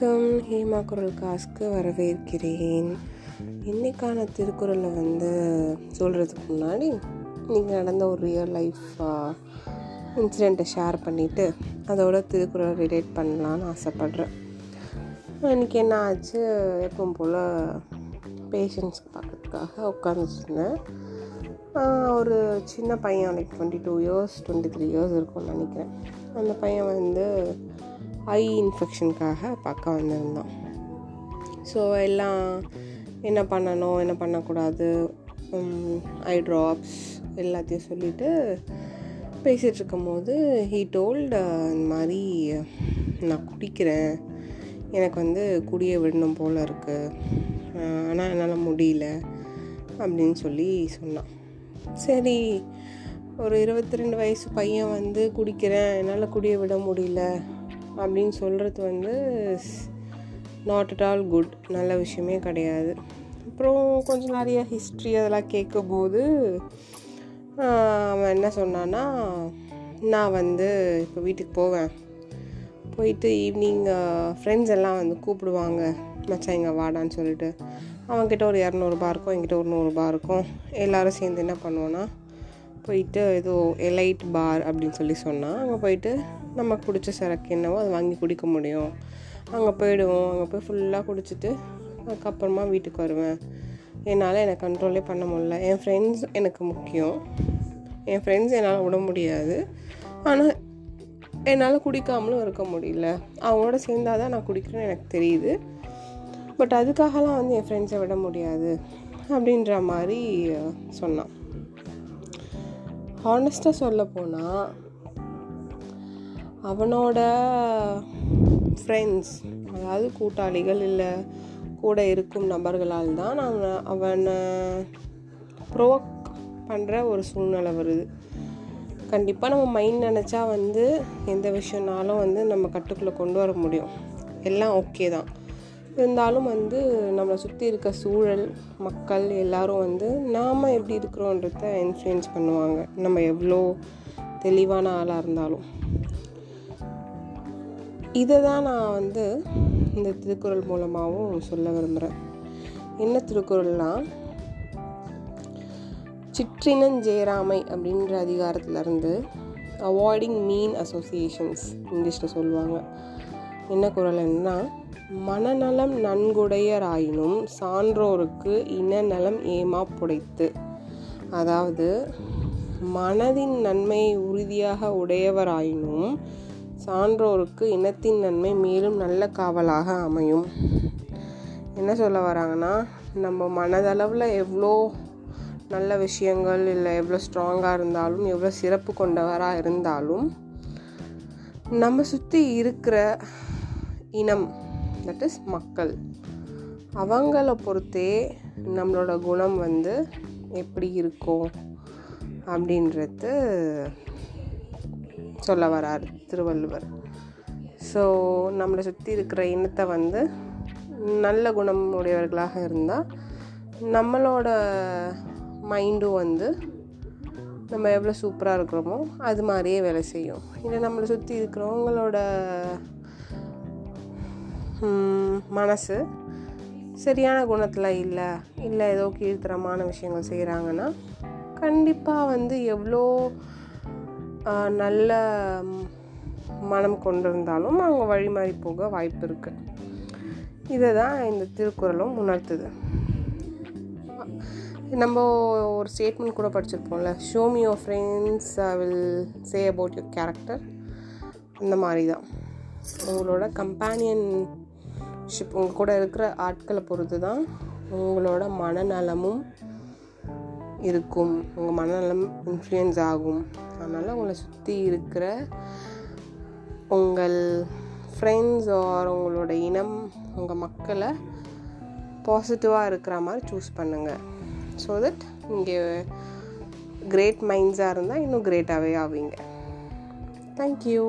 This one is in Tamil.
வணக்கம். ஹேமா குரல் காஸ்க்கு வரவேற்கிறேன். இன்றைக்கான திருக்குறளை வந்து சொல்கிறதுக்கு முன்னாடி இன்றைக்கி நடந்த ஒரு ரியல் லைஃப் இன்சிடெண்ட்டை ஷேர் பண்ணிவிட்டு அதோட திருக்குறளை ரிலேட் பண்ணலான்னு ஆசைப்பட்றேன். இன்றைக்கி என்ன ஆச்சு? எப்பவும் போல் பேஷண்ட்ஸ் பார்க்கறதுக்காக உட்காந்துருந்தேன் ஒரு சின்ன பையன் like twenty two years twenty three years இருக்கும்னு நினைக்கிறேன். அந்த பையன் வந்து ஐ இன்ஃபெக்ஷனுக்காக பார்க்க வந்திருந்தோம். ஸோ எல்லாம் என்ன பண்ணணும் என்ன பண்ணக்கூடாது ஐ ட்ராப்ஸ் எல்லாத்தையும் சொல்லிவிட்டு பேசிகிட்டு இருக்கும்போது ஹீ டோல்டு இந்த மாதிரி நான் குடிக்கிறேன். எனக்கு வந்து குடிய விடணும் போல் இருக்குது ஆனால் என்னால் முடியல. அப்படின்னு சொல்லி சொன்னான். சரி ஒரு இருபத்தி ரெண்டு வயசு பையன் வந்து குடிக்கிறேன். என்னால் குடியை விட முடியல. அப்படின்னு சொல்கிறது வந்து நாட் அட் ஆல் குட் நல்ல விஷயமே கிடையாது. அப்புறம் கொஞ்சம் நிறைய ஹிஸ்ட்ரி அதெல்லாம் கேட்கும்போது அவன் என்ன சொன்னான்னா நான் வந்து இப்போ வீட்டுக்கு போவேன். போயிட்டு ஈவினிங் ஃப்ரெண்ட்ஸ் எல்லாம் வந்து கூப்பிடுவாங்க. மச்சான் இங்கே வாடான்னு சொல்லிட்டு. அவன்கிட்ட ஒரு இரநூறுபா இருக்கும் என்கிட்ட ஒரு நூறுரூபா இருக்கும். எல்லோரும் சேர்ந்து என்ன பண்ணுவோன்னா போயிட்டு ஏதோ எலைட் பார் அப்படின்னு சொல்லி சொன்னால் அங்கே போயிட்டு நமக்கு பிடிச்ச சரக்கு என்னவோ அதை வாங்கி குடிக்க முடியும். அங்கே போயிடுவோம். அங்கே போய் ஃபுல்லாக குடிச்சிட்டு அதுக்கப்புறமா வீட்டுக்கு வருவேன். என்னால் எனக்கு கண்ட்ரோலே பண்ண முடியல. என் ஃப்ரெண்ட்ஸ் எனக்கு முக்கியம். என் ஃப்ரெண்ட்ஸ் என்னால் விட முடியாது. ஆனால் என்னால் குடிக்காமலும் இருக்க முடியல. அவங்களோட சேர்ந்தால் தான் நான் குடிக்கிறேன்னு எனக்கு தெரியுது. பட் அதுக்காகலாம் வந்து என் ஃப்ரெண்ட்ஸை விட முடியாது. அப்படின்ற மாதிரி சொன்னான். ஹானஸ்ட்டாக சொல்ல போனால் அவனோட ஃப்ரெண்ட்ஸ் அதாவது கூட்டாளிகள் இல்லை கூட இருக்கும் நபர்களால் தான் அவனை அவனை ப்ரோக் பண்ணுற ஒரு சூழ்நிலை வருது. கண்டிப்பாக நம்ம மைண்ட் நினச்சா வந்து எந்த விஷயம்னாலும் வந்து நம்ம கட்டுக்குள்ளே கொண்டு வர முடியும். எல்லாம் ஓகே தான். இருந்தாலும் வந்து நம்மளை சுற்றி இருக்க சூழல் மக்கள் எல்லோரும் வந்து நாம் எப்படி இருக்கிறோன்றத இன்ஃப்ளூயன்ஸ் பண்ணுவாங்க. நம்ம எவ்வளோ தெளிவான ஆளாக இருந்தாலும். இதை தான் நான் வந்து இந்த திருக்குறள் மூலமாகவும் சொல்ல விரும்புகிறேன் என்ன திருக்குறள்னால் சிற்றினஞ்சேராமை அப்படின்ற அதிகாரத்துலேருந்து அவாய்டிங் மீன் அசோசியேஷன்ஸ் இங்கிலீஷில் சொல்லுவாங்க. என்ன குரல் என்னன்னா மனநலம் நன்குடையராயினும் சான்றோருக்கு இனநலம் ஏமா புடைத்து. அதாவது மனதின் நன்மையை உறுதியாக உடையவராயினும் சான்றோருக்கு இனத்தின் நன்மை மேலும் நல்ல காவலாக அமையும். என்ன சொல்ல வராங்கன்னா நம்ம மனதளவில் எவ்வளோ நல்ல விஷயங்கள் இல்லை எவ்வளோ ஸ்ட்ராங்காக இருந்தாலும் எவ்வளோ சிறப்பு கொண்டவராக இருந்தாலும் நம்ம சுற்றி இருக்கிற இனம் தட் இஸ் மக்கள். அவங்கள பொறுத்தே நம்மளோட குணம் வந்து எப்படி இருக்கும் அப்படின்றது சொல்ல வரார் திருவள்ளுவர். ஸோ நம்மளை சுற்றி இருக்கிற இனத்தை வந்து நல்ல குணம் உடையவர்களாக இருந்தால் நம்மளோட மைண்டும் வந்து நம்ம எவ்வளோ சூப்பராக இருக்கிறோமோ அது மாதிரியே வேலை செய்யும். இல்லை நம்மளை சுற்றி இருக்கிறவங்களோட மனசு சரியான குணத்தில் இல்லை இல்லை ஏதோ கீழ்த்தரமான விஷயங்கள் செய்கிறாங்கன்னா கண்டிப்பாக வந்து எவ்வளோ நல்ல மனம் கொண்டிருந்தாலும் அவங்க வழிமாறி போக வாய்ப்பு இருக்குது இதை தான் இந்த திருக்குறளும் உணர்த்துது. நம்ம ஒரு ஸ்டேட்மெண்ட் கூட படிச்சிருப்போம்ல show me your friends I will say about your character அந்த மாதிரி தான் உங்களோட ஷிப் உங்கள் கூட இருக்கிற ஆட்களை பொறுத்து தான் உங்களோட மனநலமும் இருக்கும். உங்கள் மனநலம் இன்ஃப்ளூயன்ஸ் ஆகும். அதனால் உங்களை சுற்றி இருக்கிற உங்கள் ஃப்ரெண்ட்ஸ் ஆர் உங்களோட இனம் உங்கள் மக்களை பாசிட்டிவாக இருக்கிற மாதிரி சூஸ் பண்ணுங்கள் ஸோ தட் இங்கே கிரேட் மைண்ட்ஸாக இருந்தால் இன்னும் கிரேட்டாகவே ஆவீங்க. தேங்க்யூ